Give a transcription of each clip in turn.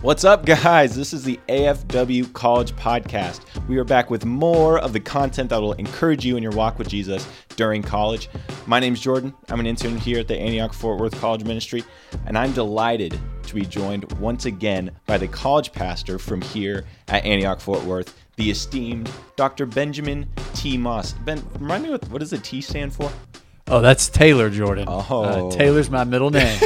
What's up, guys? This is the AFW College Podcast. We are back with more of the content that will encourage you in your walk with Jesus during college. My name is Jordan. I'm an intern here at the Antioch Fort Worth College Ministry, and I'm delighted to be joined once again by the college pastor from here at Antioch Fort Worth, the esteemed Dr. Benjamin T. Moss. Ben, remind me what, what does the T stand for? Oh, that's Taylor Jordan. Oh. Uh, Taylor's my middle name.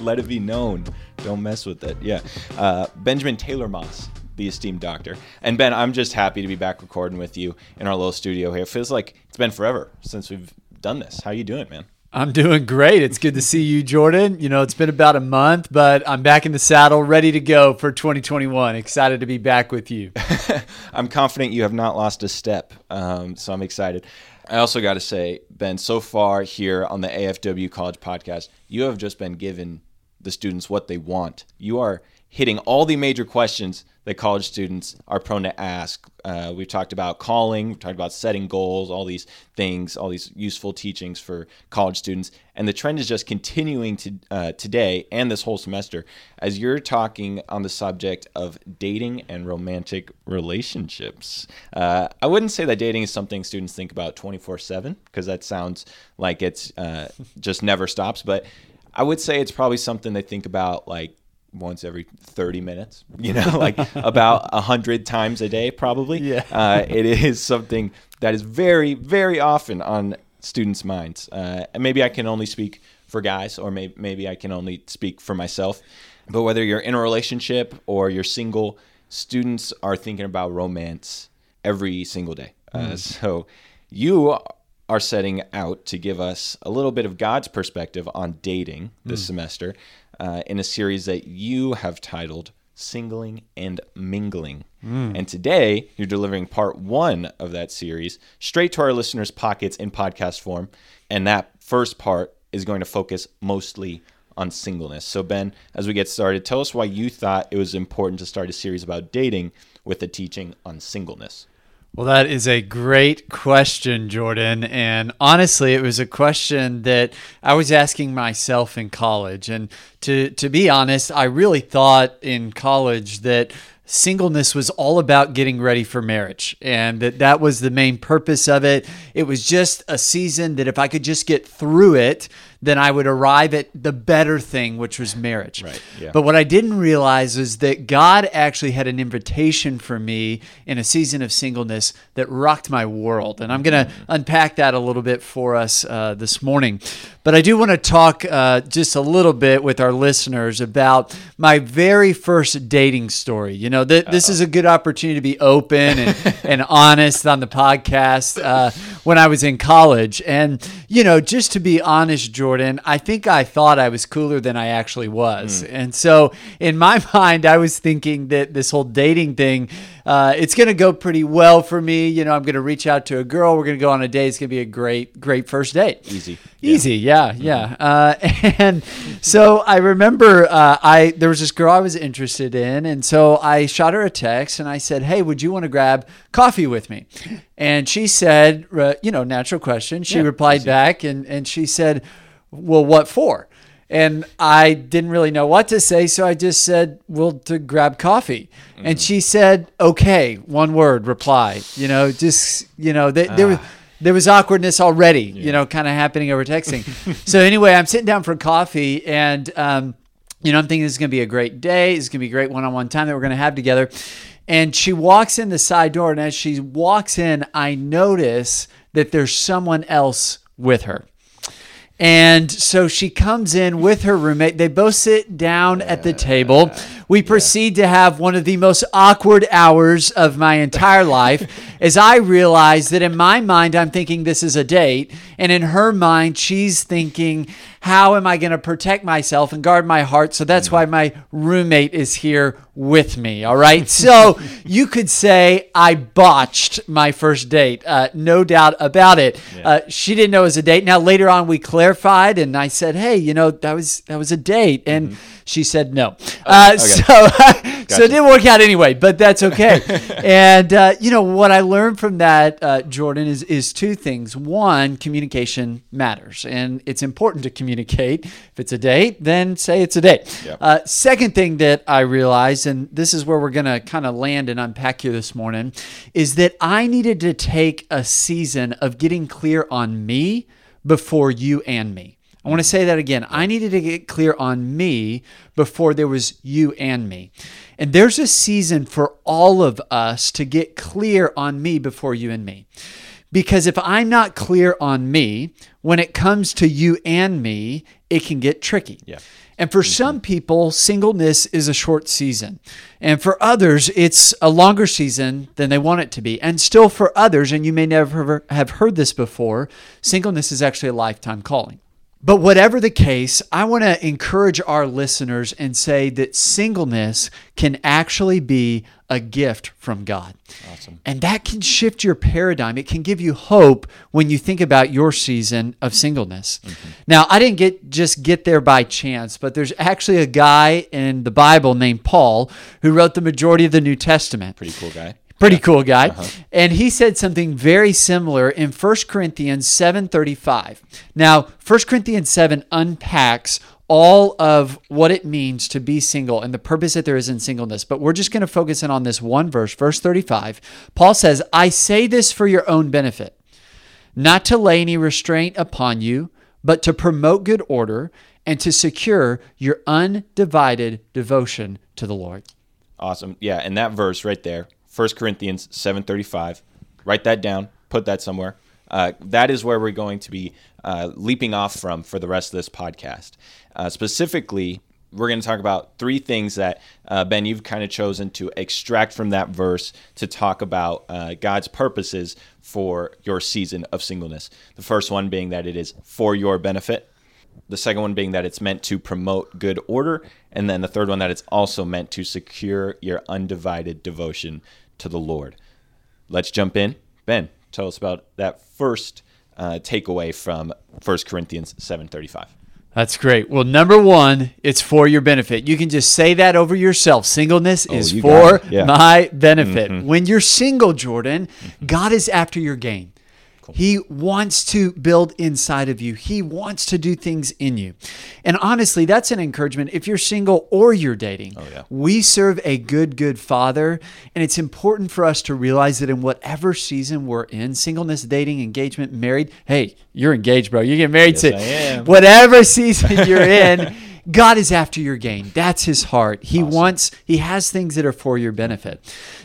Let it be known. Don't mess with it. Yeah. Uh, Benjamin Taylor Moss, the esteemed doctor. And Ben, I'm just happy to be back recording with you in our little studio here. It feels like it's been forever since we've done this. How you doing, man? I'm doing great. It's good to see you, Jordan. You know, it's been about a month, but I'm back in the saddle, ready to go for 2021. Excited to be back with you. I'm confident you have not lost a step, um, so I'm excited. I also got to say, Ben, so far here on the AFW College Podcast, you have just been given the students what they want. You are hitting all the major questions that college students are prone to ask. Uh, we've talked about calling, we've talked about setting goals, all these things, all these useful teachings for college students. And the trend is just continuing to uh, today and this whole semester as you're talking on the subject of dating and romantic relationships. Uh, I wouldn't say that dating is something students think about 24 7 because that sounds like it's uh, just never stops. But I would say it's probably something they think about like once every 30 minutes, you know, like about 100 times a day, probably. Yeah. Uh, it is something that is very, very often on students' minds. Uh, and maybe I can only speak for guys, or maybe, maybe I can only speak for myself. But whether you're in a relationship or you're single, students are thinking about romance every single day. Uh, Hmm. so you are setting out to give us a little bit of God's perspective on dating this Hmm. semester uh, in a series that you have titled Singling and Mingling. Hmm. And today you're delivering part one of that series straight to our listeners' pockets in podcast form. And that first part is going to focus mostly on singleness. So, Ben, as we get started, tell us why you thought it was important to start a series about dating with a teaching on singleness. Well, that is a great question, Jordan. And honestly, it was a question that I was asking myself in college. And to, to be honest, I really thought in college that singleness was all about getting ready for marriage and that that was the main purpose of it. It was just a season that if I could just get through it, then I would arrive at the better thing, which was marriage. Right, yeah. But what I didn't realize is that God actually had an invitation for me in a season of singleness that rocked my world. And I'm going to unpack that a little bit for us uh, this morning. But I do want to talk uh, just a little bit with our listeners about my very first dating story. You know, th- this is a good opportunity to be open and, and honest on the podcast uh, when I was in college. And, you know, just to be honest, Jordan, I think I thought I was cooler than I actually was. And so in my mind, I was thinking that this whole dating thing, uh, it's going to go pretty well for me. You know, I'm going to reach out to a girl. We're going to go on a date. It's going to be a great, great first date. Easy. Easy, yeah, yeah. Uh, and so I remember uh, I there was this girl I was interested in, and so I shot her a text and I said, "Hey, would you want to grab coffee with me?" And she said, uh, "You know, natural question." She Yeah, replied easy. back and and she said, "Well, what for?" And I didn't really know what to say, so I just said, "Well, to grab coffee." Mm-hmm. And she said, "Okay," one word reply. You know, just you know, th- there was Ah. there was awkwardness already, you know, kind of happening over texting. so anyway, I'm sitting down for coffee, and um, you know, I'm thinking this is gonna be a great day. It's gonna be a great one-on-one time that we're gonna have together. And she walks in the side door, and as she walks in, I notice that there's someone else with her. And so she comes in with her roommate. They both sit down at the table. We proceed to have one of the most awkward hours of my entire life as I realize that in my mind, I'm thinking this is a date. And in her mind, she's thinking, how am I going to protect myself and guard my heart? So that's mm. why my roommate is here with me. All right. So you could say I botched my first date. Uh, no doubt about it. Uh, she didn't know it was a date. Now later on, we clarified, and I said, "Hey, you know that was that was a date," and she said no. Uh, So so it didn't work out anyway, but that's okay. and uh, you know what I learned from that, uh, Jordan, is is two things. One, communication matters, and it's important to communicate. If it's a date, then say it's a date. Yep. Uh, second thing that I realized, and this is where we're going to kind of land and unpack here this morning, is that I needed to take a season of getting clear on me before you and me. I want to say that again. I needed to get clear on me before there was you and me. And there's a season for all of us to get clear on me before you and me. Because if I'm not clear on me, when it comes to you and me, it can get tricky. Yeah. And for mm-hmm. some people, singleness is a short season. And for others, it's a longer season than they want it to be. And still for others, and you may never have heard this before, singleness is actually a lifetime calling. But whatever the case, I want to encourage our listeners and say that singleness can actually be a gift from God. Awesome. And that can shift your paradigm. It can give you hope when you think about your season of singleness. Mm-hmm. Now, I didn't get just get there by chance, but there's actually a guy in the Bible named Paul who wrote the majority of the New Testament. Pretty cool guy. Pretty cool guy. Uh-huh. And he said something very similar in 1 Corinthians 7:35. Now, 1 Corinthians 7 unpacks all of what it means to be single and the purpose that there is in singleness. But we're just going to focus in on this one verse, verse 35. Paul says, I say this for your own benefit, not to lay any restraint upon you, but to promote good order and to secure your undivided devotion to the Lord. Awesome. Yeah. And that verse right there, 1 Corinthians 7.35, write that down, put that somewhere. Uh, that is where we're going to be uh, leaping off from for the rest of this podcast. Uh, specifically, we're going to talk about three things that uh, Ben you've kind of chosen to extract from that verse to talk about uh, God's purposes for your season of singleness. The first one being that it is for your benefit. The second one being that it's meant to promote good order, and then the third one that it's also meant to secure your undivided devotion to the Lord. Let's jump in. Ben, tell us about that first uh, takeaway from 1 Corinthians 7:35. That's great. Well, number one, it's for your benefit. You can just say that over yourself. Singleness oh, is for yeah. my benefit. Mm-hmm. When you're single, Jordan, mm-hmm. God is after your gain. Cool. He wants to build inside of you. He wants to do things in you. And honestly, that's an encouragement if you're single or you're dating. Oh, yeah. We serve a good, good father. And it's important for us to realize that in whatever season we're in singleness, dating, engagement, married hey, you're engaged, bro. You get married yes, to whatever season you're in. God is after your gain. That's his heart. He awesome. wants, he has things that are for your benefit.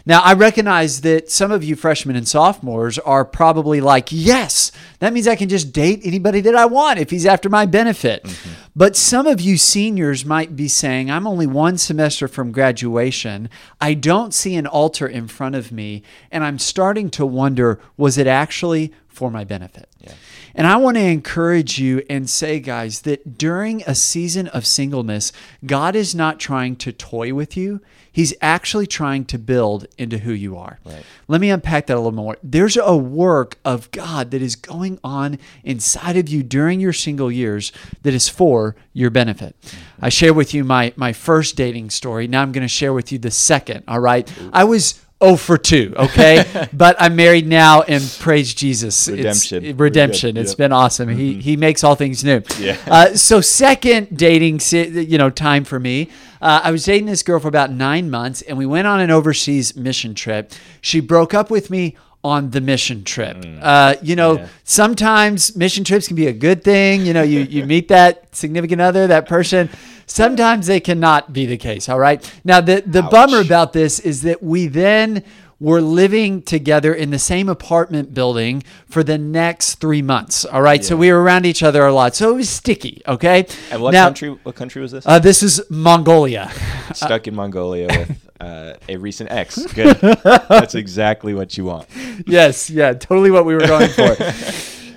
Now, I recognize that some of you freshmen and sophomores are probably like, yes, that means I can just date anybody that I want if he's after my benefit. Mm-hmm. But some of you seniors might be saying, I'm only one semester from graduation. I don't see an altar in front of me. And I'm starting to wonder, was it actually for my benefit? Yeah. And I want to encourage you and say, guys, that during a season of singleness, God is not trying to toy with you. He's actually trying to build into who you are. Right. Let me unpack that a little more. There's a work of God that is going on inside of you during your single years that is for your benefit. Mm-hmm. I share with you my my first dating story. Now I'm going to share with you the second, all right? I was oh for 2, okay? but I'm married now and praise Jesus. Redemption. It's, redemption. It's yep. been awesome. Mm-hmm. He he makes all things new. Yeah. Uh, so second dating you know time for me. Uh, I was dating this girl for about 9 months and we went on an overseas mission trip. She broke up with me on the mission trip. Mm. Uh, you know, yeah. sometimes mission trips can be a good thing. You know, you, you meet that significant other, that person. Sometimes they cannot be the case. All right. Now, the, the bummer about this is that we then were living together in the same apartment building for the next three months. All right. Yeah. So we were around each other a lot. So it was sticky. Okay. And what now, country? What country was this? Uh, this is Mongolia. Stuck in Mongolia with uh, a recent ex. Good. That's exactly what you want. Yes. Yeah. Totally what we were going for.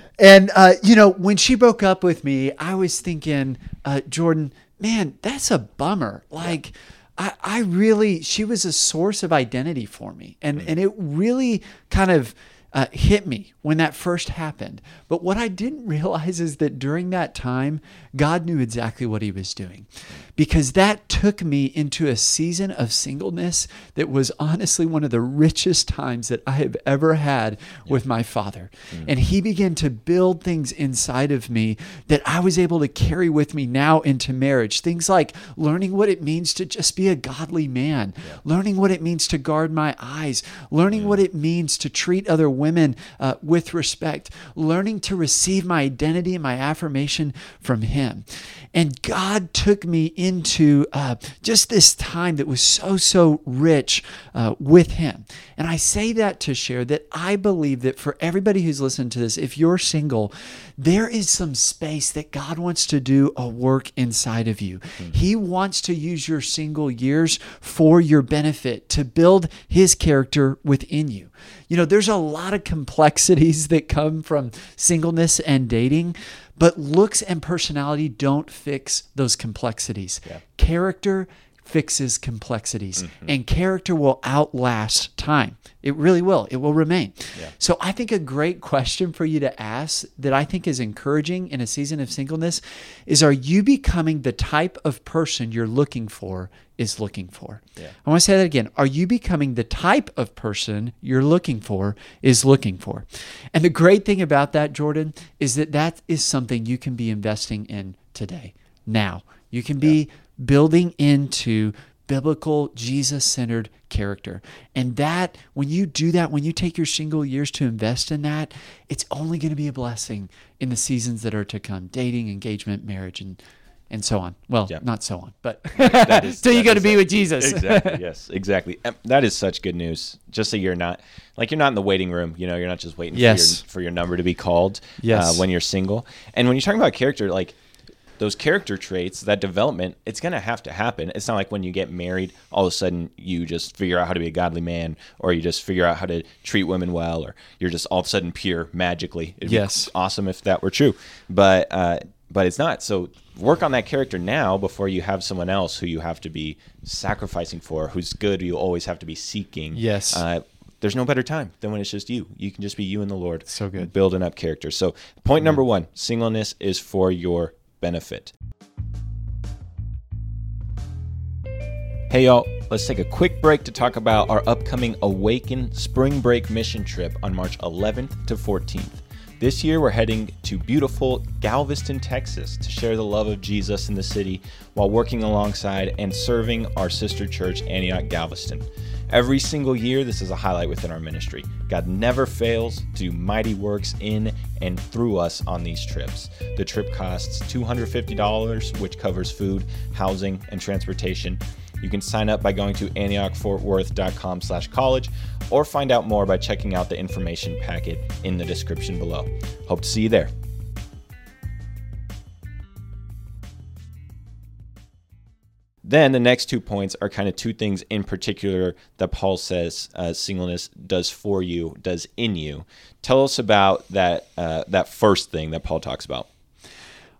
and uh, you know, when she broke up with me, I was thinking, uh, Jordan man, that's a bummer. Like, I, I really, she was a source of identity for me. And, mm. and it really kind of, uh, hit me when that first happened. But what I didn't realize is that during that time, God knew exactly what He was doing because that took me into a season of singleness that was honestly one of the richest times that I have ever had with my Father. Mm-hmm. And He began to build things inside of me that I was able to carry with me now into marriage. Things like learning what it means to just be a godly man, yeah. learning what it means to guard my eyes, learning mm-hmm. what it means to treat other women women uh, with respect, learning to receive my identity and my affirmation from Him. And God took me into uh, just this time that was so, so rich uh, with Him. And I say that to share that I believe that for everybody who's listening to this, if you're single, there is some space that God wants to do a work inside of you. Mm-hmm. He wants to use your single years for your benefit, to build His character within you. You know, there's a lot of complexities that come from singleness and dating, but looks and personality don't fix those complexities. Yeah. Character fixes complexities mm-hmm. and character will outlast time. It really will. It will remain. Yeah. So I think a great question for you to ask that I think is encouraging in a season of singleness is are you becoming the type of person you're looking for is looking for? Yeah. I want to say that again. Are you becoming the type of person you're looking for is looking for? And the great thing about that Jordan is that that is something you can be investing in today. Now, you can be yeah building into biblical Jesus centered character. And that, when you do that, when you take your single years to invest in that, it's only going to be a blessing in the seasons that are to come dating, engagement, marriage, and and so on. Well, yeah. not so on, but so you got to be with Jesus. exactly. Yes. Exactly. That is such good news. Just so you're not like you're not in the waiting room. You know, you're not just waiting yes. for, your, for your number to be called. Uh, yes. Uh, when you're single, and when you're talking about character, like those character traits, that development, it's going to have to happen. It's not like when you get married, all of a sudden you just figure out how to be a godly man, or you just figure out how to treat women well, or you're just all of a sudden pure magically. It'd yes. awesome if that were true, but uh, but it's not. So work on that character now before you have someone else who you have to be sacrificing for, who's good. You always have to be seeking. Yes. Uh, there's no better time than when it's just you. You can just be you and the Lord. So good. Building up character. So point number one: singleness is for your benefit. Hey y'all, let's take a quick break to talk about our upcoming Awaken Spring Break mission trip on March 11th to 14th. This year, we're heading to beautiful Galveston, Texas to share the love of Jesus in the city while working alongside and serving our sister church, Antioch Galveston. Every single year, this is a highlight within our ministry. God never fails to do mighty works in and through us on these trips. The trip costs $250, which covers food, housing, and transportation. You can sign up by going to antiochfortworth.com slash college or find out more by checking out the information packet in the description below. Hope to see you there. Then the next two points are kind of two things in particular that Paul says uh, singleness does for you, does in you. Tell us about that uh, that first thing that Paul talks about.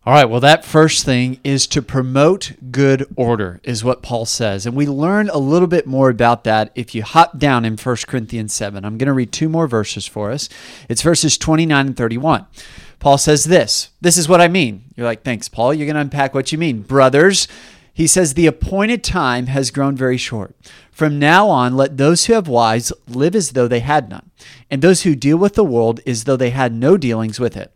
All right, well, that first thing is to promote good order, is what Paul says. And we learn a little bit more about that if you hop down in 1 Corinthians 7. I'm going to read two more verses for us. It's verses 29 and 31. Paul says this This is what I mean. You're like, thanks, Paul. You're going to unpack what you mean. Brothers, he says, The appointed time has grown very short. From now on, let those who have wives live as though they had none, and those who deal with the world as though they had no dealings with it.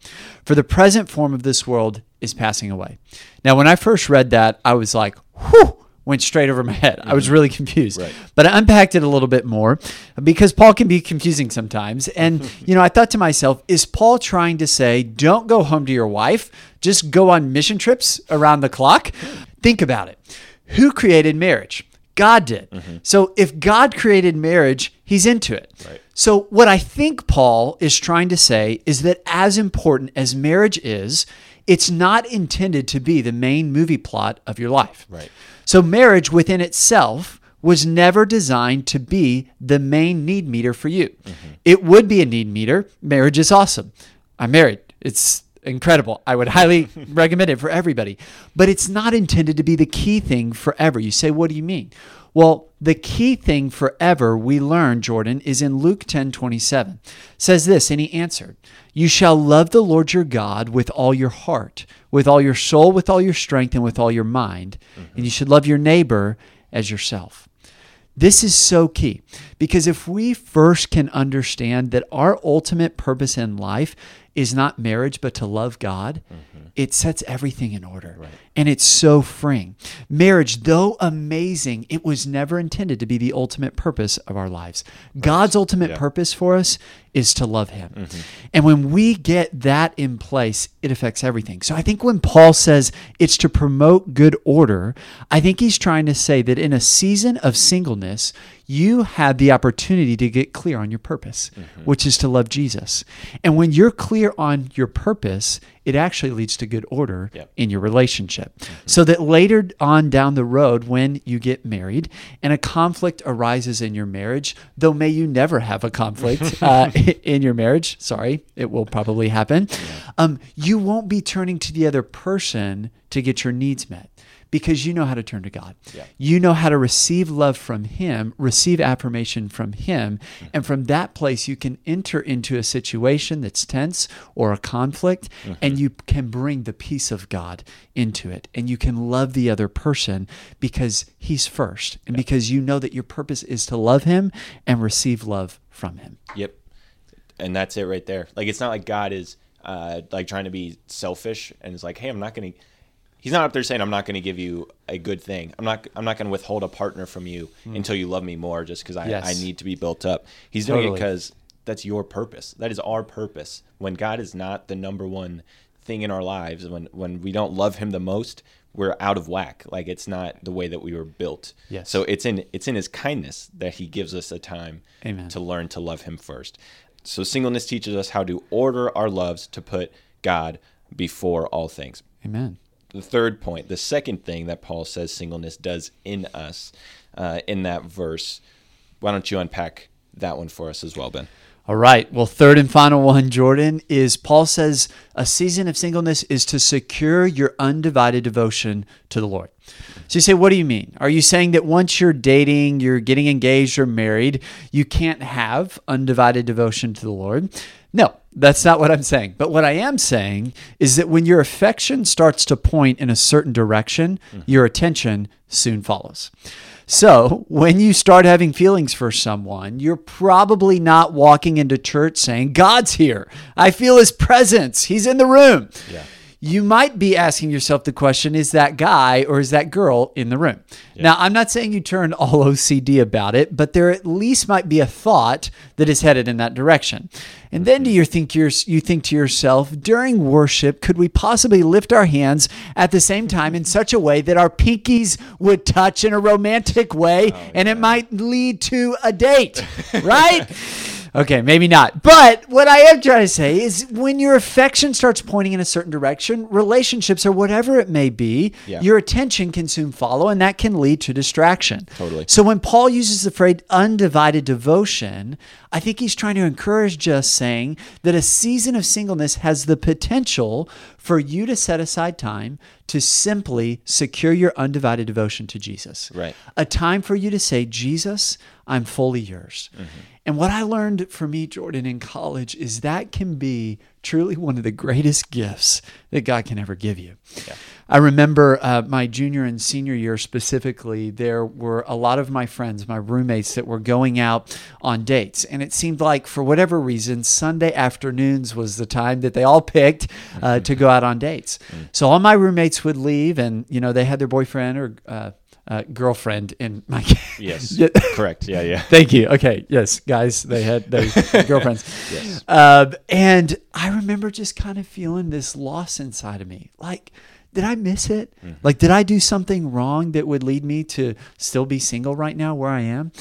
For the present form of this world is passing away. Now, when I first read that, I was like, whew, went straight over my head. Mm-hmm. I was mm-hmm. really confused. Right. But I unpacked it a little bit more because Paul can be confusing sometimes. And, you know, I thought to myself, is Paul trying to say, don't go home to your wife, just go on mission trips around the clock? Think about it. Who created marriage? God did. Mm-hmm. So if God created marriage, he's into it. Right. So what I think Paul is trying to say is that as important as marriage is, it's not intended to be the main movie plot of your life. Right. So marriage within itself was never designed to be the main need meter for you. Mm-hmm. It would be a need meter. Marriage is awesome. I'm married. It's incredible. I would highly recommend it for everybody. But it's not intended to be the key thing forever. You say, what do you mean? Well, the key thing forever we learn, Jordan, is in Luke 10 27. says this, and he answered, You shall love the Lord your God with all your heart, with all your soul, with all your strength, and with all your mind. Mm-hmm. And you should love your neighbor as yourself. This is so key because if we first can understand that our ultimate purpose in life is not marriage, but to love God, mm-hmm. it sets everything in order. And it's so freeing. Marriage, though amazing, it was never intended to be the ultimate purpose of our lives. God's ultimate Yeah. purpose for us is to love Him. Mm-hmm. And when we get that in place, it affects everything. So I think when Paul says it's to promote good order, I think he's trying to say that in a season of singleness, you had the opportunity to get clear on your purpose, which is to love Jesus. And when you're clear on your purpose, it actually leads to good order Yep. in your relationship. So that later on down the road, when you get married and a conflict arises in your marriage, though may you never have a conflict uh, in your marriage, sorry, it will probably happen, um, you won't be turning to the other person to get your needs met. Because you know how to turn to God. Yeah. You know how to receive love from Him, receive affirmation from Him. And from that place, you can enter into a situation that's tense or a conflict, and you can bring the peace of God into it. And you can love the other person because He's first, and because you know that your purpose is to love Him and receive love from Him. Yep. And that's it right there. Like it's not like God is uh, like trying to be selfish and is like, hey, I'm not going to. He's not up there saying I'm not going to give you a good thing. I'm not. I'm not going to withhold a partner from you hmm. until you love me more, just because I. Yes. I need to be built up. He's doing it because that's your purpose. That is our purpose. When God is not the number one thing in our lives, when when we don't love Him the most, we're out of whack. Like it's not the way that we were built. Yes. So it's in it's in His kindness that He gives us a time Amen. to learn to love him first. So singleness teaches us how to order our loves to put God before all things. Amen. The third point, the second thing that Paul says singleness does in us, uh, in that verse, why don't you unpack that one for us as well, Ben? All right. Well, third and final one, Jordan, is Paul says a season of singleness is to secure your undivided devotion to the Lord. So you say, what do you mean? Are you saying that once you're dating, you're getting engaged or married, you can't have undivided devotion to the Lord? No, that's not what I'm saying. But what I am saying is that when your affection starts to point in a certain direction, hmm. your attention soon follows. So, when you start having feelings for someone, you're probably not walking into church saying, God's here. I feel his presence. He's in the room. Yeah. You might be asking yourself the question is that guy or is that girl in the room? Now, I'm not saying you turn all OCD about it, but there at least might be a thought that is headed in that direction. And then do you think you're, you think to yourself, during worship, could we possibly lift our hands at the same time in such a way that our pinkies would touch in a romantic way oh, and it might lead to a date, right? Okay, maybe not. But what I am trying to say is when your affection starts pointing in a certain direction, relationships or whatever it may be, Yeah. your attention can soon follow and that can lead to distraction. Totally. So when Paul uses the phrase undivided devotion, I think he's trying to encourage just saying that a season of singleness has the potential for you to set aside time to simply secure your undivided devotion to Jesus. Right. A time for you to say, Jesus, I'm fully yours. Mm-hmm. And what I learned for me, Jordan, in college is that can be truly one of the greatest gifts that God can ever give you. I remember uh, my junior and senior year specifically, there were a lot of my friends, my roommates, that were going out on dates. And it seemed like, for whatever reason, Sunday afternoons was the time that they all picked uh, to go out on dates. So all my roommates would leave, and, you know, they had their boyfriend or uh, uh, girlfriend in my case. Yes. Yeah. Correct. Yeah, yeah. Thank you. Okay. Yes, guys, they had their girlfriends. Yes. Um, and I remember just kind of feeling this loss inside of me. Like, did I miss it? Like, did I do something wrong that would lead me to still be single right now where I am?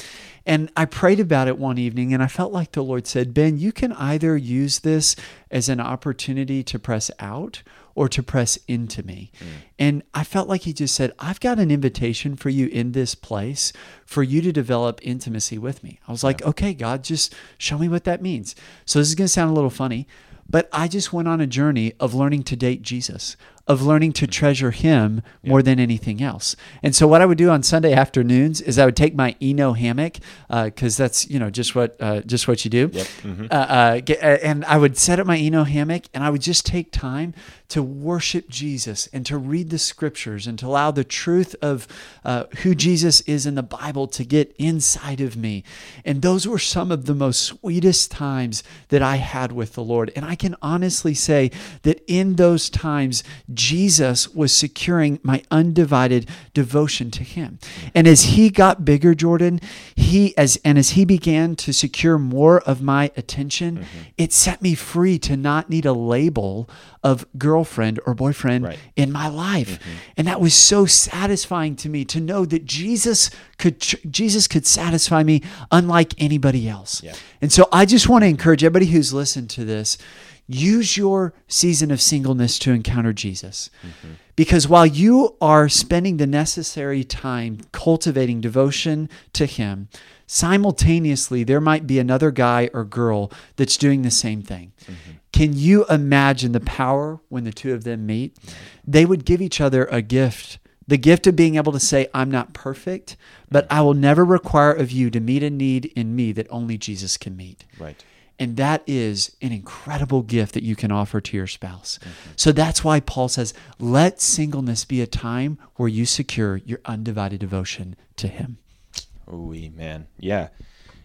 And I prayed about it one evening and I felt like the Lord said, Ben, you can either use this as an opportunity to press out or to press into me. And I felt like he just said, I've got an invitation for you in this place for you to develop intimacy with me. I was like, okay, God, just show me what that means. So this is going to sound a little funny, but I just went on a journey of learning to date Jesus, of learning to treasure Him more than anything else. And so, what I would do on Sunday afternoons is I would take my Eno hammock because that's you know just what uh, just what you do. Yep. Mhm. Uh, uh, get, uh, and I would set up my Eno hammock and I would just take time to worship Jesus and to read the scriptures and to allow the truth of uh, who Jesus is in the Bible to get inside of me. And those were some of the most sweetest times that I had with the Lord. And I can honestly say that in those times, Jesus was securing my undivided devotion to Him. And as He got bigger, Jordan, He as and as He began to secure more of my attention, it set me free to not need a label of girlfriend or boyfriend Right. in my life. Mm-hmm. And that was so satisfying to me to know that Jesus could Jesus could satisfy me unlike anybody else. Yeah. And so I just want to encourage everybody who's listened to this use your season of singleness to encounter Jesus. Mm-hmm. Because while you are spending the necessary time cultivating devotion to Him, simultaneously there might be another guy or girl that's doing the same thing. Mm-hmm. Can you imagine the power when the two of them meet? They would give each other a gift. The gift of being able to say, I'm not perfect, but I will never require of you to meet a need in me that only Jesus can meet. Right. And that is an incredible gift that you can offer to your spouse. So that's why Paul says, let singleness be a time where you secure your undivided devotion to him. Ooh, man. Yeah.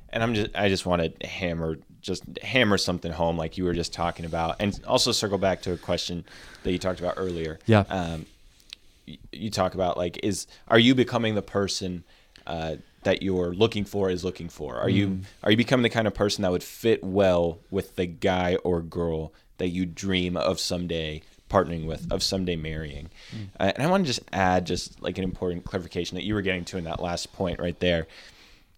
And I'm just I just want to hammer just hammer something home like you were just talking about and also circle back to a question that you talked about earlier. Yeah. Um you talk about like is are you becoming the person uh, that you're looking for is looking for? Are you are you becoming the kind of person that would fit well with the guy or girl that you dream of someday partnering with, of someday marrying? Uh, and I want to just add just like an important clarification that you were getting to in that last point right there.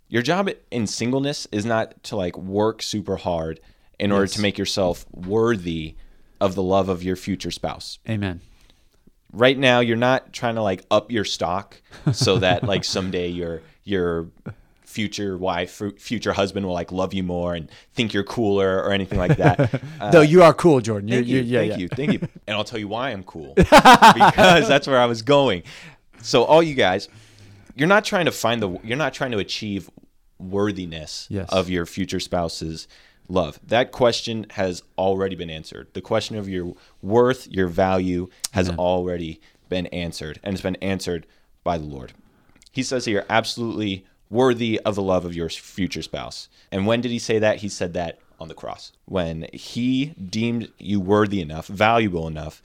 Your job in singleness is not to like work super hard in order Yes. to make yourself worthy of the love of your future spouse Amen. right now you're not trying to like up your stock so that like someday your your future wife future husband will like love you more and think you're cooler or anything like that Uh, Though you are cool, Jordan. You're, thank you you're- yeah, thank yeah. you thank you and i'll tell you why i'm cool because that's where i was going so all you guys you're not trying to find the you're not trying to achieve worthiness Yes. of your future spouse's love that question has already been answered the question of your worth your value has already been answered and it's been answered by the lord he says that you're absolutely worthy of the love of your future spouse. And when did he say that? He said that on the cross. When he deemed you worthy enough, valuable enough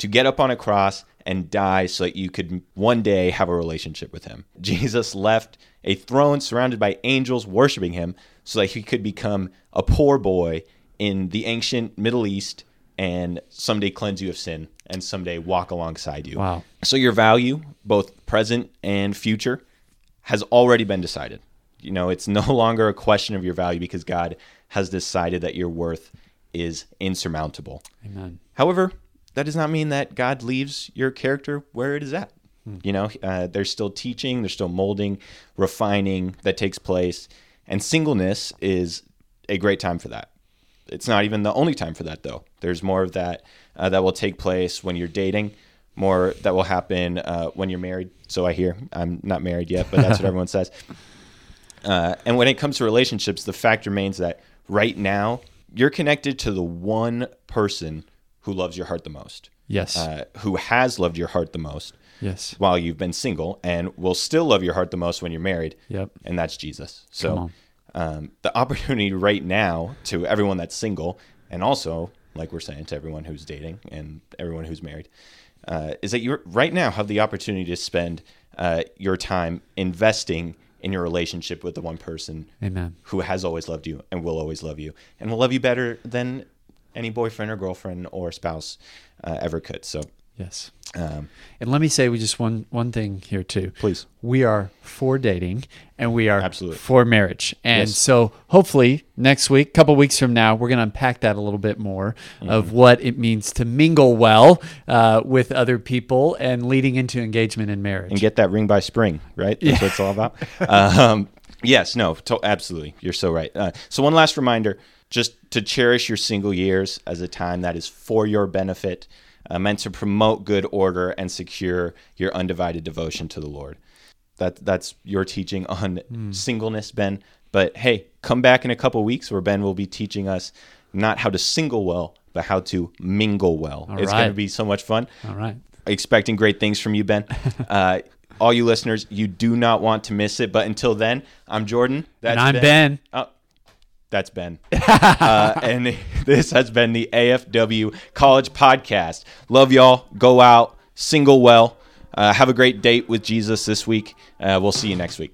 to get up on a cross and die so that you could one day have a relationship with him. Jesus left a throne surrounded by angels worshiping him so that he could become a poor boy in the ancient Middle East and someday cleanse you of sin and someday walk alongside you. Wow. So your value, both present and future, has already been decided. You know, it's no longer a question of your value because God has decided that your worth is insurmountable. Amen. However, that does not mean that God leaves your character where it is at. You know, uh, there's still teaching, there's still molding, refining that takes place, and singleness is a great time for that. It's not even the only time for that, though. There's more of that uh, that will take place when you're dating, more that will happen uh, when you're married. So I hear I'm not married yet, but that's what everyone says. Uh, and when it comes to relationships, the fact remains that right now you're connected to the one person who loves your heart the most, Yes. uh, who has loved your heart the most yes. while you've been single, and will still love your heart the most when you're married. Yep. And that's Jesus. So um, the opportunity right now to everyone that's single, and also, like we're saying, to everyone who's dating and everyone who's married, uh, is that you right now have the opportunity to spend uh, your time investing in your relationship with the one person Amen. who has always loved you and will always love you and will love you better than any boyfriend or girlfriend or spouse uh, ever could. So, Yes. um, And let me say we just one one thing here too. please. We are for dating and we are Absolutely. for marriage. And Yes. so hopefully next week, couple weeks from now, we're going to unpack that a little bit more Mm-hmm. of what it means to mingle well uh, with other people and leading into engagement and marriage. and get that ring by spring, right? That's what it's all about. um, yes, no, to- absolutely. You're so right. Uh, so, one last reminder just to cherish your single years as a time that is for your benefit. uh, meant to promote good order and secure your undivided devotion to the Lord. That that's your teaching on Hmm. singleness, Ben. But hey, come back in a couple weeks where Ben will be teaching us not how to single well, but how to mingle well. it's going to be so much fun. All right. Expecting great things from you, Ben. Uh, all you listeners, you do not want to miss it. But until then, I'm Jordan. That's And I'm Ben. Oh, that's Ben. uh, and this has been the AFW College Podcast. Love y'all. Go out, single well. Uh, have a great date with Jesus this week. Uh, we'll see you next week.